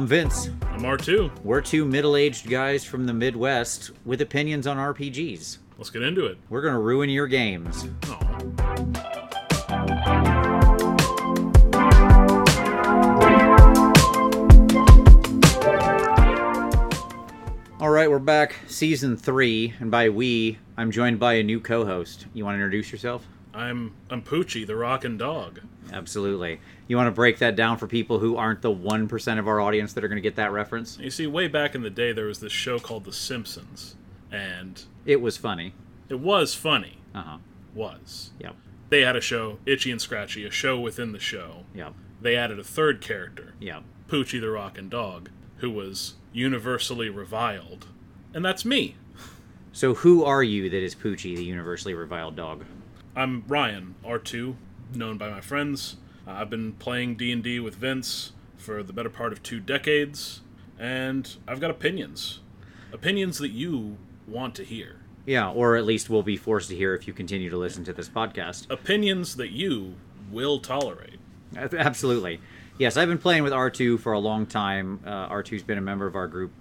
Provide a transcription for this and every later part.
I'm Vince. I'm R2. We're two middle aged guys from the Midwest with opinions on RPGs. Let's get into it. We're going to ruin your games. All right, we're back, season three, and by we, I'm joined by a new co host. You want to introduce yourself? I'm I'm Poochie, the rockin' dog. Absolutely. You want to break that down for people who aren't the 1% of our audience that are going to get that reference? You see, way back in the day, there was this show called The Simpsons, and It was funny. it was funny. Uh huh. Was Yep. they had a show, Itchy and Scratchy, a show within the show. Yep. They added a third character, Yep. Poochie the rockin' dog, who was universally reviled, and that's me. So, who are you that is Poochie, the universally reviled dog? I'm Ryan R2, known by my friends. Uh, I've been playing D&D with Vince for the better part of 2 decades and I've got opinions. Opinions that you want to hear. Yeah, or at least will be forced to hear if you continue to listen to this podcast. Opinions that you will tolerate. Absolutely. Yes, I've been playing with R2 for a long time. Uh, R2's been a member of our group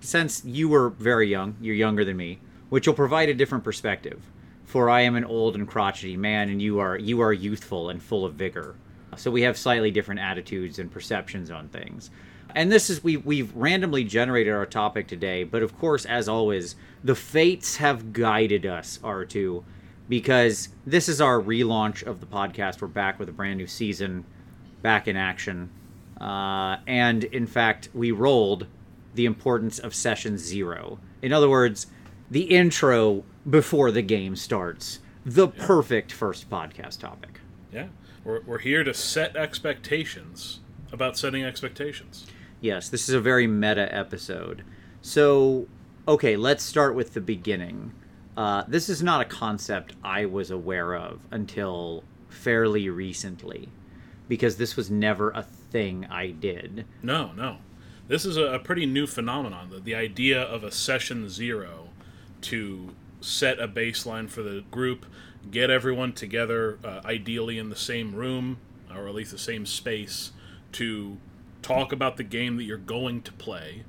since you were very young. You're younger than me, which will provide a different perspective. For I am an old and crotchety man, and you are you are youthful and full of vigor. So we have slightly different attitudes and perceptions on things. And this is we we've randomly generated our topic today, but of course, as always, the fates have guided us, R2, because this is our relaunch of the podcast. We're back with a brand new season, back in action. Uh, and in fact, we rolled the importance of session zero. In other words, the intro before the game starts. The perfect first podcast topic. Yeah. We're, we're here to set expectations about setting expectations. Yes, this is a very meta episode. So, okay, let's start with the beginning. Uh, this is not a concept I was aware of until fairly recently, because this was never a thing I did. No, no. This is a, a pretty new phenomenon. The, the idea of a session zero to set a baseline for the group, get everyone together, uh, ideally in the same room or at least the same space, to talk about the game that you're going to play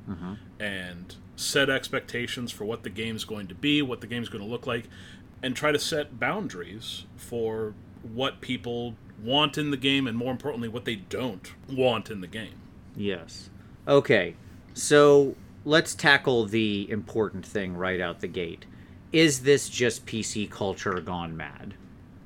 and set expectations for what the game's going to be, what the game's going to look like, and try to set boundaries for what people want in the game and more importantly what they don't want in the game. Yes. Okay, so let's tackle the important thing right out the gate. Is this just PC culture gone mad?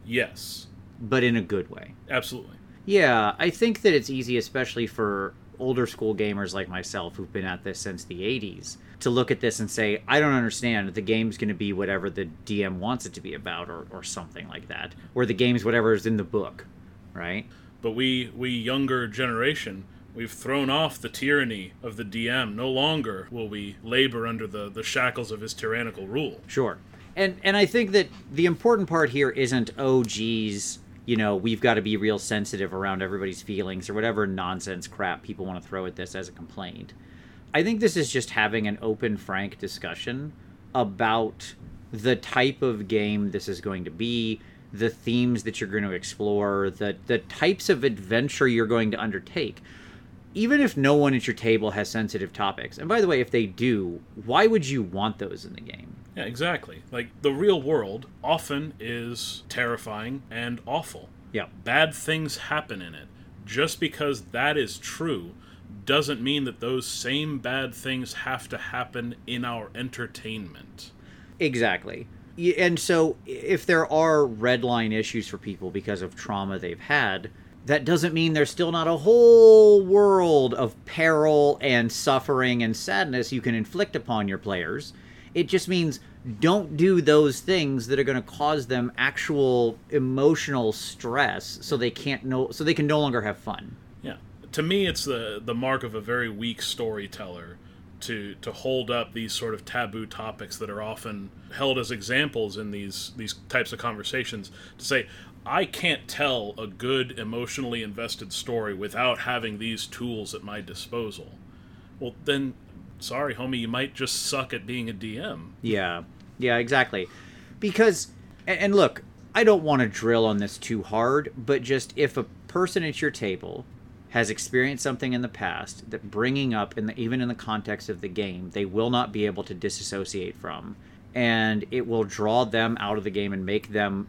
Yes, But in a good way. absolutely. Yeah, I think that it's easy, especially for older school gamers like myself who've been at this since the 80s, to look at this and say, I don't understand. The game's going to be whatever the DM wants it to be about, or, or something like that. Or the game's whatever is in the book, right? But we we younger generation, we've thrown off the tyranny of the DM. No longer will we labor under the, the shackles of his tyrannical rule. Sure. And and I think that the important part here isn't oh geez, you know, we've got to be real sensitive around everybody's feelings or whatever nonsense crap people want to throw at this as a complaint. I think this is just having an open, frank discussion about the type of game this is going to be, the themes that you're going to explore, the the types of adventure you're going to undertake even if no one at your table has sensitive topics, and by the way, if they do, why would you want those in the game? Yeah, exactly. Like the real world often is terrifying and awful. Yeah. Bad things happen in it. Just because that is true doesn't mean that those same bad things have to happen in our entertainment. Exactly. And so, if there are red line issues for people because of trauma they've had, that doesn't mean there's still not a whole world of peril and suffering and sadness you can inflict upon your players. It just means don't do those things that are going to cause them actual emotional stress so they can't no so they can no longer have fun. Yeah. To me it's the the mark of a very weak storyteller to to hold up these sort of taboo topics that are often held as examples in these these types of conversations to say I can't tell a good emotionally invested story without having these tools at my disposal. Well, then sorry homie, you might just suck at being a DM. Yeah, yeah, exactly. Because, and, look, I don't want to drill on this too hard, but just if a person at your table has experienced something in the past that bringing up in the, even in the context of the game they will not be able to disassociate from and it will draw them out of the game and make them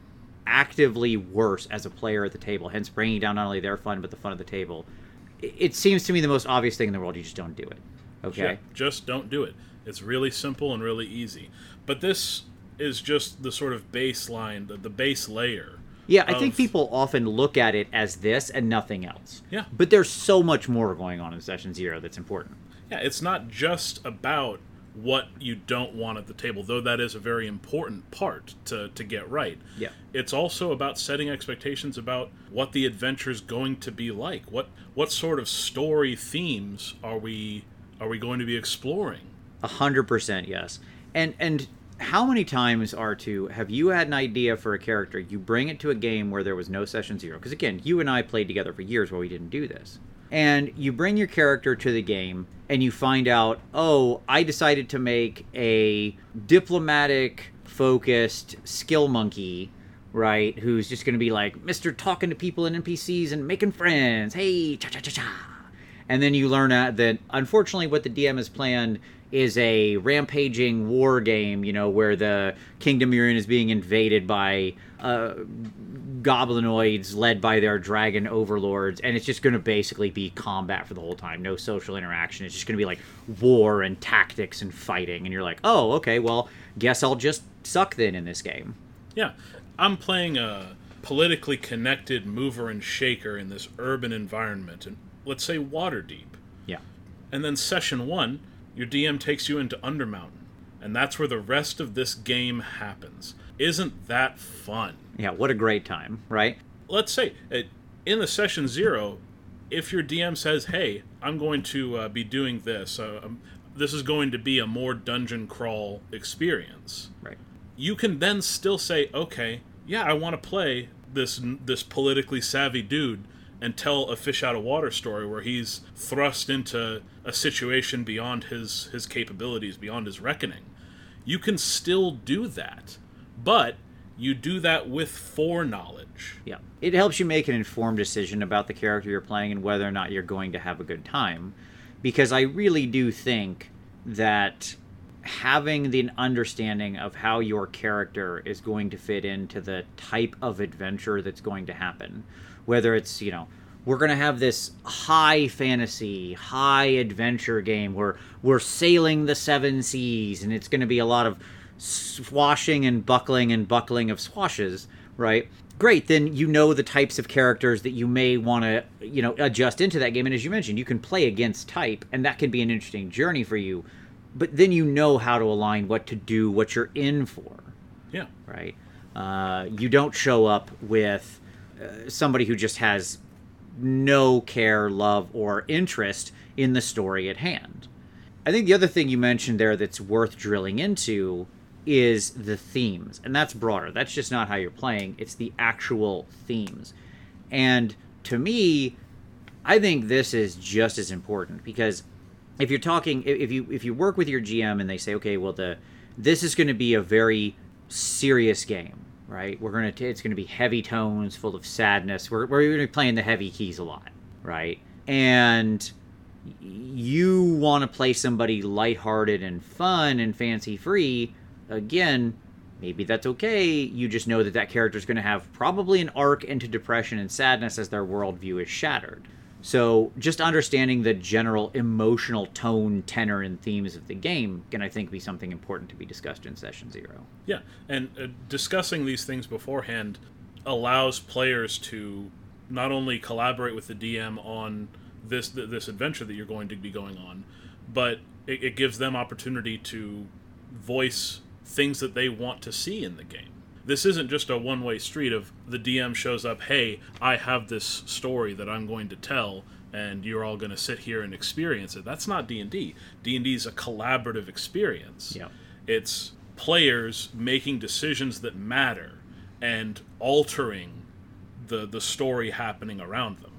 actively worse as a player at the table hence bringing down not only their fun but the fun of the table it, seems to me the most obvious thing in the world you just don't do it okay Yeah, just don't do it. It's really simple and really easy. But this is just the sort of baseline, the, the base layer. Yeah, I think people often look at it as this and nothing else. Yeah. But there's so much more going on in session zero that's important. Yeah, it's not just about what you don't want at the table, though that is a very important part to, to get right. Yeah. It's also about setting expectations about what the adventure's going to be like. What what sort of story themes are we are we going to be exploring? A hundred percent, yes. And and how many times R two have you had an idea for a character? You bring it to a game where there was no session zero. Because again, you and I played together for years while we didn't do this. And you bring your character to the game and you find out, oh, I decided to make a diplomatic focused skill monkey right? Who's just going to be like Mister talking to people and NPCs and making friends. Hey, cha cha cha cha. And then you learn that unfortunately, what the DM has planned is a rampaging war game. You know, where the Kingdom you're in is being invaded by uh, goblinoids led by their dragon overlords, and it's just going to basically be combat for the whole time. No social interaction. It's just going to be like war and tactics and fighting. And you're like, oh, okay, well, guess I'll just suck then in this game. Yeah, I'm playing a politically connected mover and shaker in this urban environment, and let's say Waterdeep. Yeah. And then session one, your DM takes you into Undermountain, and that's where the rest of this game happens. Isn't that fun? Yeah, what a great time, right? Let's say uh, in the session zero, if your DM says, "Hey, I'm going to uh, be doing this. Uh, um, this is going to be a more dungeon crawl experience." Right. you can then still say, okay, yeah, I want to play this this politically savvy dude and tell a fish out of water story where he's thrust into a situation beyond his his capabilities, beyond his reckoning. You can still do that, but you do that with foreknowledge. Yeah. It helps you make an informed decision about the character you're playing and whether or not you're going to have a good time. Because I really do think that having the understanding of how your character is going to fit into the type of adventure that's going to happen, whether it's, you know, we're going to have this high fantasy, high adventure game where we're sailing the seven seas and it's going to be a lot of swashing and buckling and buckling of swashes, right? Great, then you know the types of characters that you may want to, you know, adjust into that game. And as you mentioned, you can play against type, and that can be an interesting journey for you. But then you know how to align what to do, what you're in for, Yeah. right? Uh, you don't show up with uh, somebody who just has no care, love, or interest in the story at hand. I think the other thing you mentioned there that's worth drilling into is the themes. And that's broader. That's just not how you're playing, it's the actual themes. And to me, I think this is just as important because if you're talking if you if you work with your GM and they say, "Okay, well the this is going to be a very serious game, right? We're to it's to be heavy tones, full of sadness. We're we're to be playing the heavy keys a lot, right? And you want to play somebody lighthearted and fun and fancy free, again, maybe that's okay. You just know that that character is going to have probably an arc into depression and sadness as their worldview is shattered. So, just understanding the general emotional tone, tenor, and themes of the game can, I think, be something important to be discussed in session zero. Yeah, and uh, discussing these things beforehand allows players to not only collaborate with the DM on this th- this adventure that you're going to be going on, but it, it gives them opportunity to voice things that they want to see in the game. This isn't just a one-way street of the DM shows up, "Hey, I have this story that I'm going to tell." And you're all going to sit here and experience it. That's not D and D. D and D is a collaborative experience. Yeah. It's players making decisions that matter and altering the the story happening around them.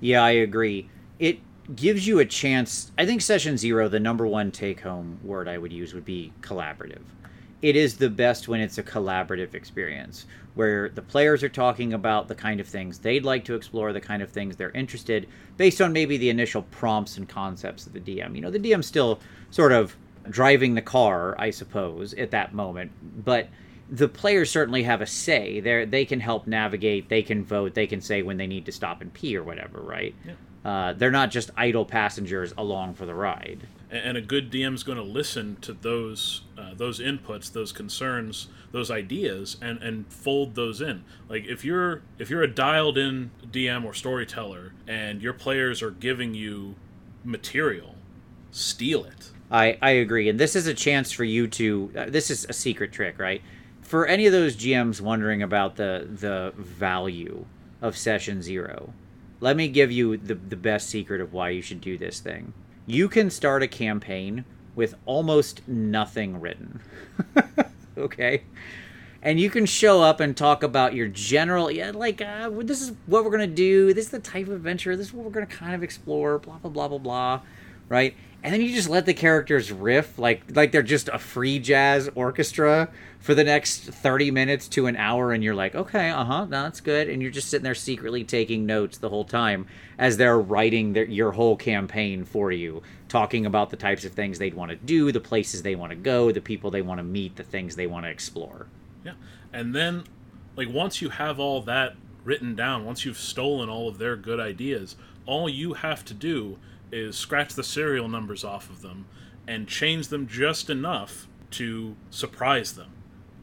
Yeah, I agree. It gives you a chance. I think session zero, the number one take home word I would use would be collaborative. It is the best when it's a collaborative experience where the players are talking about the kind of things they'd like to explore, the kind of things they're interested based on maybe the initial prompts and concepts of the DM. You know, the DM's still sort of driving the car, I suppose, at that moment, but the players certainly have a say. They they can help navigate. They can vote. They can say when they need to stop and pee or whatever. Right? Yeah. Uh, they're not just idle passengers along for the ride. and a good DM is going to listen to those uh, those inputs, those concerns, those ideas, and and fold those in. Like if you're if you're a dialed in DM or storyteller, and your players are giving you material, steal it. I, I agree. And this is a chance for you to. Uh, this is a secret trick, right? For any of those GMs wondering about the the value of session zero, let me give you the, the best secret of why you should do this thing. You can start a campaign with almost nothing written. okay? And you can show up and talk about your general, yeah, like, uh, this is what we're going to do. This is the type of adventure. This is what we're going to kind of explore, blah, blah, blah, blah, blah. Right? And then you just let the characters riff like like they're just a free jazz orchestra for the next 30 minutes to an hour and you're like okay uh-huh no, that's good. And you're just sitting there secretly taking notes the whole time as they're writing their, your whole campaign for you talking about the types of things they'd want to do the places they want to go the people they want to meet the things they want to explore. Yeah. And then like once you have all that written down once you've stolen all of their good ideas all you have to do is scratch the serial numbers off of them and change them just enough to surprise them.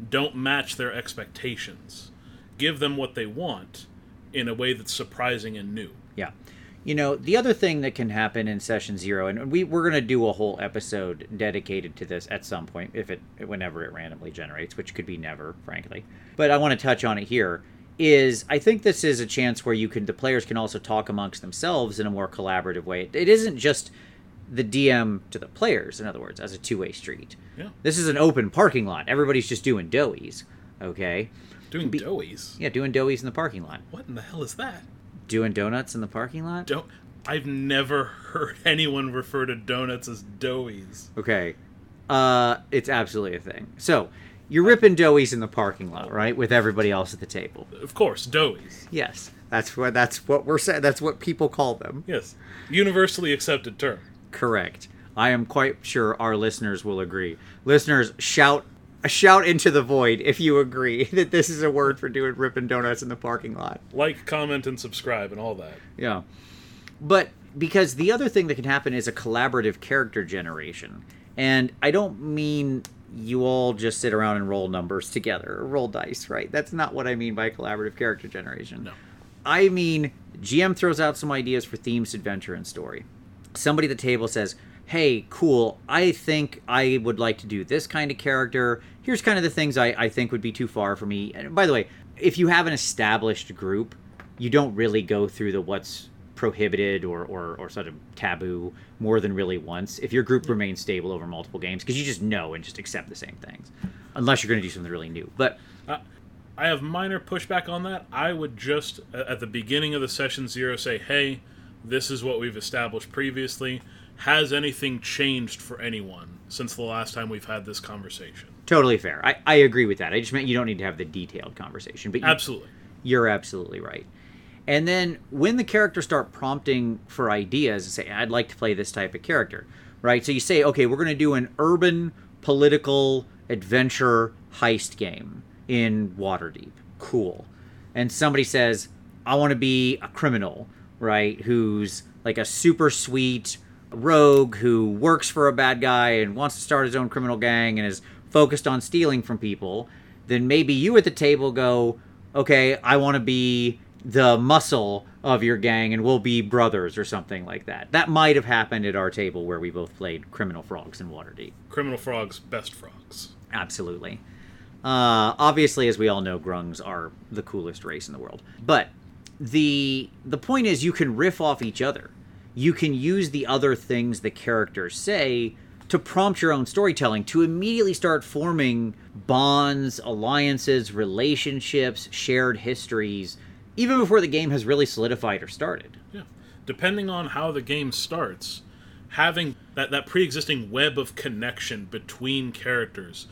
Don't match their expectations. Give them what they want in a way that's surprising and new. Yeah. You know, the other thing that can happen in session zero, and we, we're going to do a whole episode dedicated to this at some point, if it, whenever it randomly generates, which could be never, frankly. But I want to touch on it here is I think this is a chance where you can the players can also talk amongst themselves in a more collaborative way. It isn't just the DM to the players, in other words, as a two way street. Yeah. This is an open parking lot. Everybody's just doing doughies. Okay. Doing Be- doughies. Yeah, doing doughies in the parking lot. What in the hell is that? Doing donuts in the parking lot? Don't I've never heard anyone refer to donuts as doughies. Okay. Uh it's absolutely a thing. So you're ripping doughies in the parking lot, right, with everybody else at the table. Of course, doughies. Yes, that's what that's what we're saying. That's what people call them. Yes, universally accepted term. Correct. I am quite sure our listeners will agree. Listeners, shout shout into the void if you agree that this is a word for doing ripping donuts in the parking lot. Like, comment, and subscribe, and all that. Yeah, but because the other thing that can happen is a collaborative character generation, and I don't mean you all just sit around and roll numbers together or roll dice, right? That's not what I mean by collaborative character generation. No. I mean, GM throws out some ideas for themes, adventure, and story. Somebody at the table says, Hey, cool, I think I would like to do this kind of character. Here's kind of the things I, I think would be too far for me. And by the way, if you have an established group, you don't really go through the what's prohibited or, or, or sort of taboo more than really once if your group remains stable over multiple games because you just know and just accept the same things unless you're going to do something really new. But uh, i have minor pushback on that. I would just at the beginning of the session zero say hey this is what we've established previously. Has anything changed for anyone since the last time we've had this conversation? Totally fair. I, I agree with that. I just meant you don't need to have the detailed conversation but you, absolutely. You're absolutely right and then when the characters start prompting for ideas, and say, I'd like to play this type of character, right? So you say, okay, we're going to do an urban political adventure heist game in Waterdeep. Cool. And somebody says, I want to be a criminal, right? Who's like a super sweet rogue who works for a bad guy and wants to start his own criminal gang and is focused on stealing from people. Then maybe you at the table go, okay, I want to be the muscle of your gang and we'll be brothers or something like that. That might have happened at our table where we both played Criminal Frogs in Waterdeep. Criminal Frogs, best frogs. Absolutely. Uh, obviously, as we all know, grungs are the coolest race in the world. But the the point is, you can riff off each other. You can use the other things the characters say to prompt your own storytelling to immediately start forming bonds, alliances, relationships, shared histories even before the game has really solidified or started. Yeah. Depending on how the game starts, having that, that pre existing web of connection between characters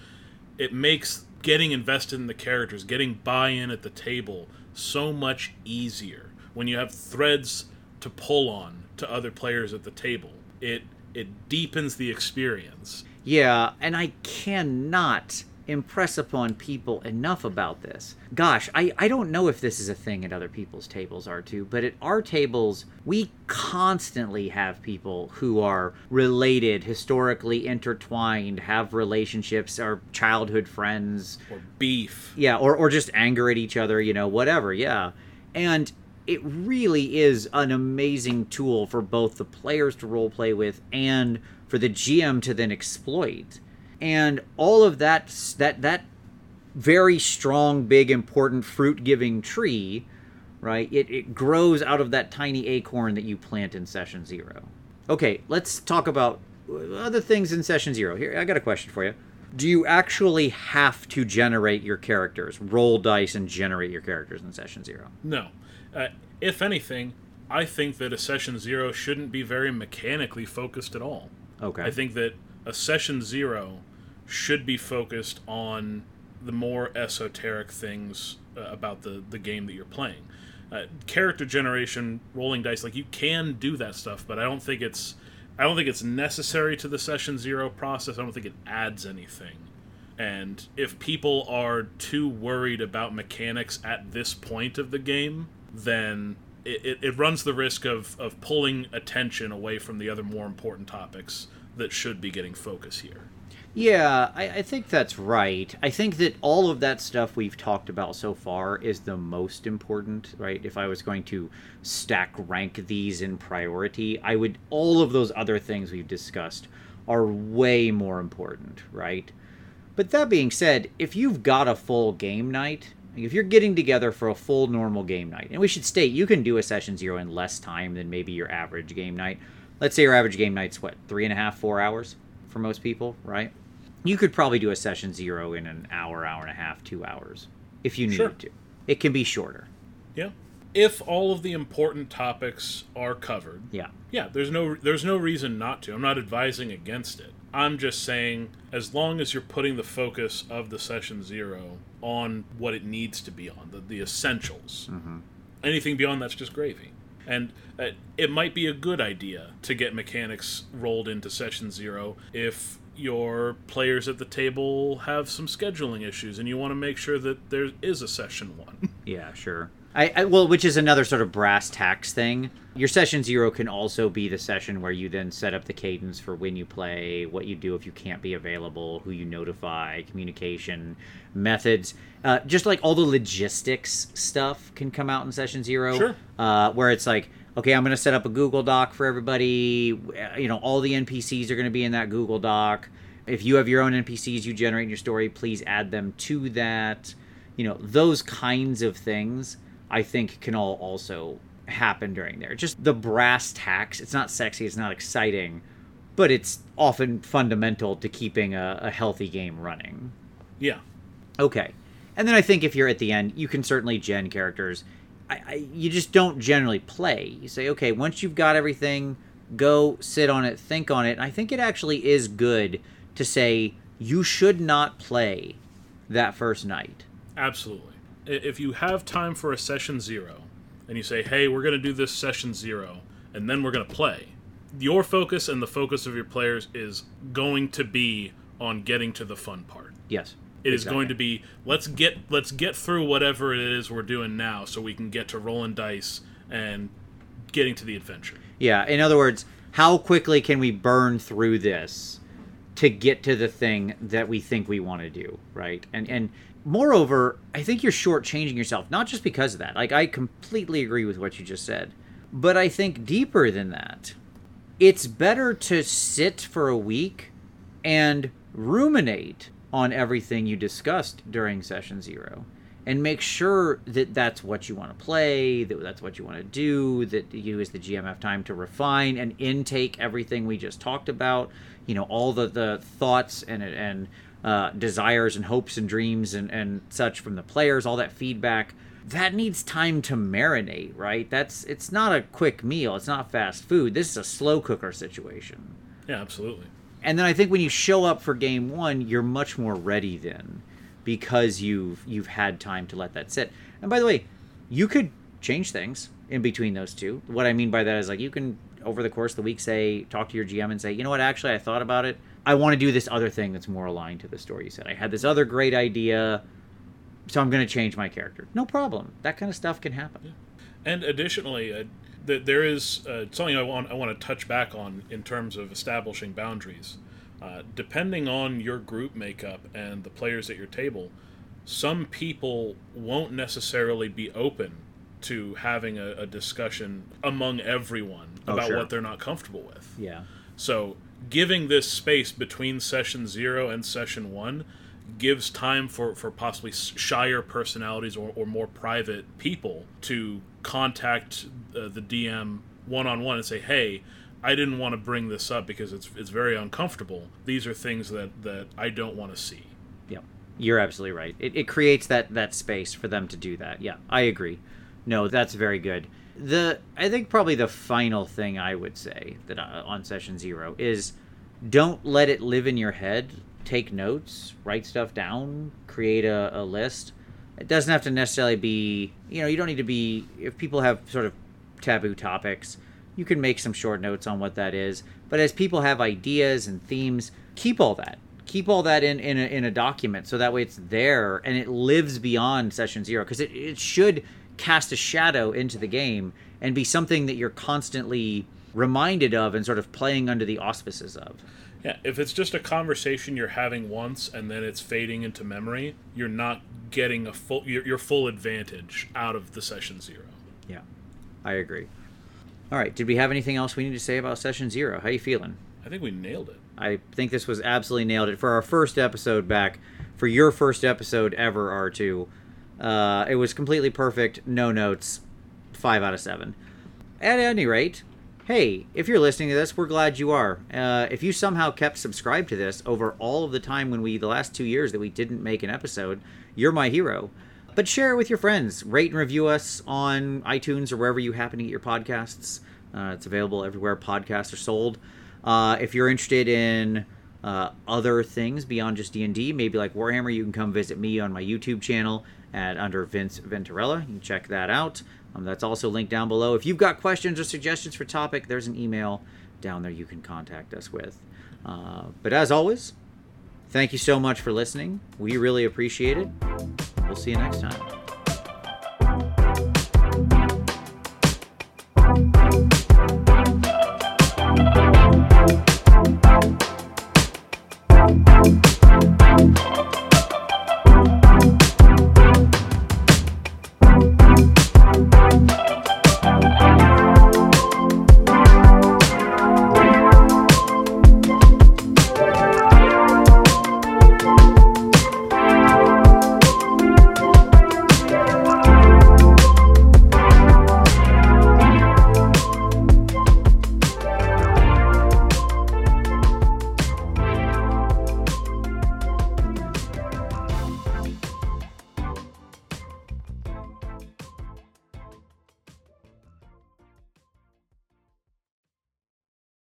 it makes getting invested in the characters, getting buy-in at the table so much easier when you have threads to pull on to other players at the table. It it deepens the experience. Yeah, and I cannot impress upon people enough about this. Gosh, I, I don't know if this is a thing at other people's tables are too, but at our tables, we constantly have people who are related, historically intertwined, have relationships, are childhood friends. Or beef. Yeah, or, or just anger at each other, you know, whatever, yeah. And it really is an amazing tool for both the players to role play with and for the GM to then exploit and all of that that that very strong big important fruit giving tree right it, it grows out of that tiny acorn that you plant in session zero. Okay let's talk about other things in session zero. Here i got a question for you. Do you actually have to generate your characters roll dice and generate your characters in session zero? No. Uh, if anything i think that a session zero shouldn't be very mechanically focused at all. Okay. I think that a session zero should be focused on the more esoteric things uh, about the, the game that you're playing. Uh, character generation, rolling dice, like you can do that stuff, but I don't think it's I don't think it's necessary to the session zero process. I don't think it adds anything. And if people are too worried about mechanics at this point of the game, then it, it, it runs the risk of, of pulling attention away from the other more important topics that should be getting focus here. Yeah, I, I, think that's right. I think that all of that stuff we've talked about so far is the most important, right? If I was going to stack rank these in priority, I would, all of those other things we've discussed are way more important, right? But that being said, if you've got a full game night, if you're getting together for a full normal game night, and we should state you can do a session zero in less time than maybe your average game night. Let's say your average game night's what, three and a half, four hours for most people, right? You could probably do a session zero in an hour, hour and a half, two hours, if you needed sure. to. It can be shorter. Yeah. If all of the important topics are covered. Yeah. Yeah, there's no there's no reason not to. I'm not advising against it. I'm just saying as long as you're putting the focus of the session zero on what it needs to be on, the, the essentials. Mm-hmm. Anything beyond that's just gravy. And uh, it might be a good idea to get mechanics rolled into session zero if your players at the table have some scheduling issues and you want to make sure that there is a session one. yeah, sure. I, I, well, which is another sort of brass tacks thing. Your session zero can also be the session where you then set up the cadence for when you play, what you do if you can't be available, who you notify, communication methods. Uh, just like all the logistics stuff can come out in session zero. Sure. Uh, where it's like, okay, I'm going to set up a Google Doc for everybody. Uh, you know, all the NPCs are going to be in that Google Doc. If you have your own NPCs you generate in your story, please add them to that. You know, those kinds of things I think can all also happen during there. Just the brass tacks. It's not sexy, it's not exciting, but it's often fundamental to keeping a, a healthy game running. Yeah. Okay. And then I think if you're at the end, you can certainly gen characters I, I, you just don't generally play. You say, okay, once you've got everything, go sit on it, think on it. And I think it actually is good to say you should not play that first night. Absolutely. If you have time for a session zero, and you say, hey, we're going to do this session zero, and then we're going to play, your focus and the focus of your players is going to be on getting to the fun part. Yes. It is exactly. going to be let's get let's get through whatever it is we're doing now, so we can get to rolling dice and getting to the adventure. Yeah. In other words, how quickly can we burn through this to get to the thing that we think we want to do, right? And and moreover, I think you're shortchanging yourself, not just because of that. Like I completely agree with what you just said, but I think deeper than that, it's better to sit for a week and ruminate on everything you discussed during session zero and make sure that that's what you want to play, that that's what you want to do, that you as the GM have time to refine and intake everything we just talked about, you know, all the, the thoughts and, and uh, desires and hopes and dreams and, and such from the players, all that feedback. That needs time to marinate, right? That's it's not a quick meal. It's not fast food. This is a slow cooker situation. Yeah, absolutely. And then I think when you show up for game one, you're much more ready then because you've you've had time to let that sit. And by the way, you could change things in between those two. What I mean by that is like you can over the course of the week say talk to your GM and say, you know what, actually I thought about it. I want to do this other thing that's more aligned to the story you said. I had this other great idea, so I'm going to change my character. No problem. That kind of stuff can happen. Yeah. And additionally, uh, th- there is uh, something I want I want to touch back on in terms of establishing boundaries. Uh, depending on your group makeup and the players at your table, some people won't necessarily be open to having a, a discussion among everyone Oh, about sure. what they're not comfortable with. Yeah. So, giving this space between session zero and session one gives time for, for possibly shyer personalities or, or more private people to contact uh, the DM one on one and say, hey, I didn't want to bring this up because it's, it's very uncomfortable. These are things that, that I don't want to see. Yep. You're absolutely right. It, it creates that, that space for them to do that. Yeah, I agree. No, that's very good. The I think probably the final thing I would say that uh, on session zero is don't let it live in your head. Take notes, write stuff down, create a, a list. It doesn't have to necessarily be, you know, you don't need to be, if people have sort of taboo topics, you can make some short notes on what that is. But as people have ideas and themes, keep all that. Keep all that in, in, a, in a document so that way it's there and it lives beyond session zero because it, it should cast a shadow into the game and be something that you're constantly reminded of and sort of playing under the auspices of. Yeah, if it's just a conversation you're having once and then it's fading into memory, you're not getting a full your, your full advantage out of the session zero. Yeah, I agree. All right, did we have anything else we need to say about session zero? How you feeling? I think we nailed it. I think this was absolutely nailed it for our first episode back, for your first episode ever, R2. Uh, it was completely perfect, no notes, five out of seven. At any rate, hey, if you're listening to this, we're glad you are. Uh, if you somehow kept subscribed to this over all of the time when we, the last two years that we didn't make an episode, you're my hero. But share it with your friends. Rate and review us on iTunes or wherever you happen to get your podcasts. Uh, it's available everywhere podcasts are sold. Uh, if you're interested in uh, other things beyond just D&D, maybe like Warhammer, you can come visit me on my YouTube channel at under Vince Venturella. You can check that out. Um, that's also linked down below. If you've got questions or suggestions for topic, there's an email down there you can contact us with. Uh, but as always, thank you so much for listening. We really appreciate it. We'll see you next time.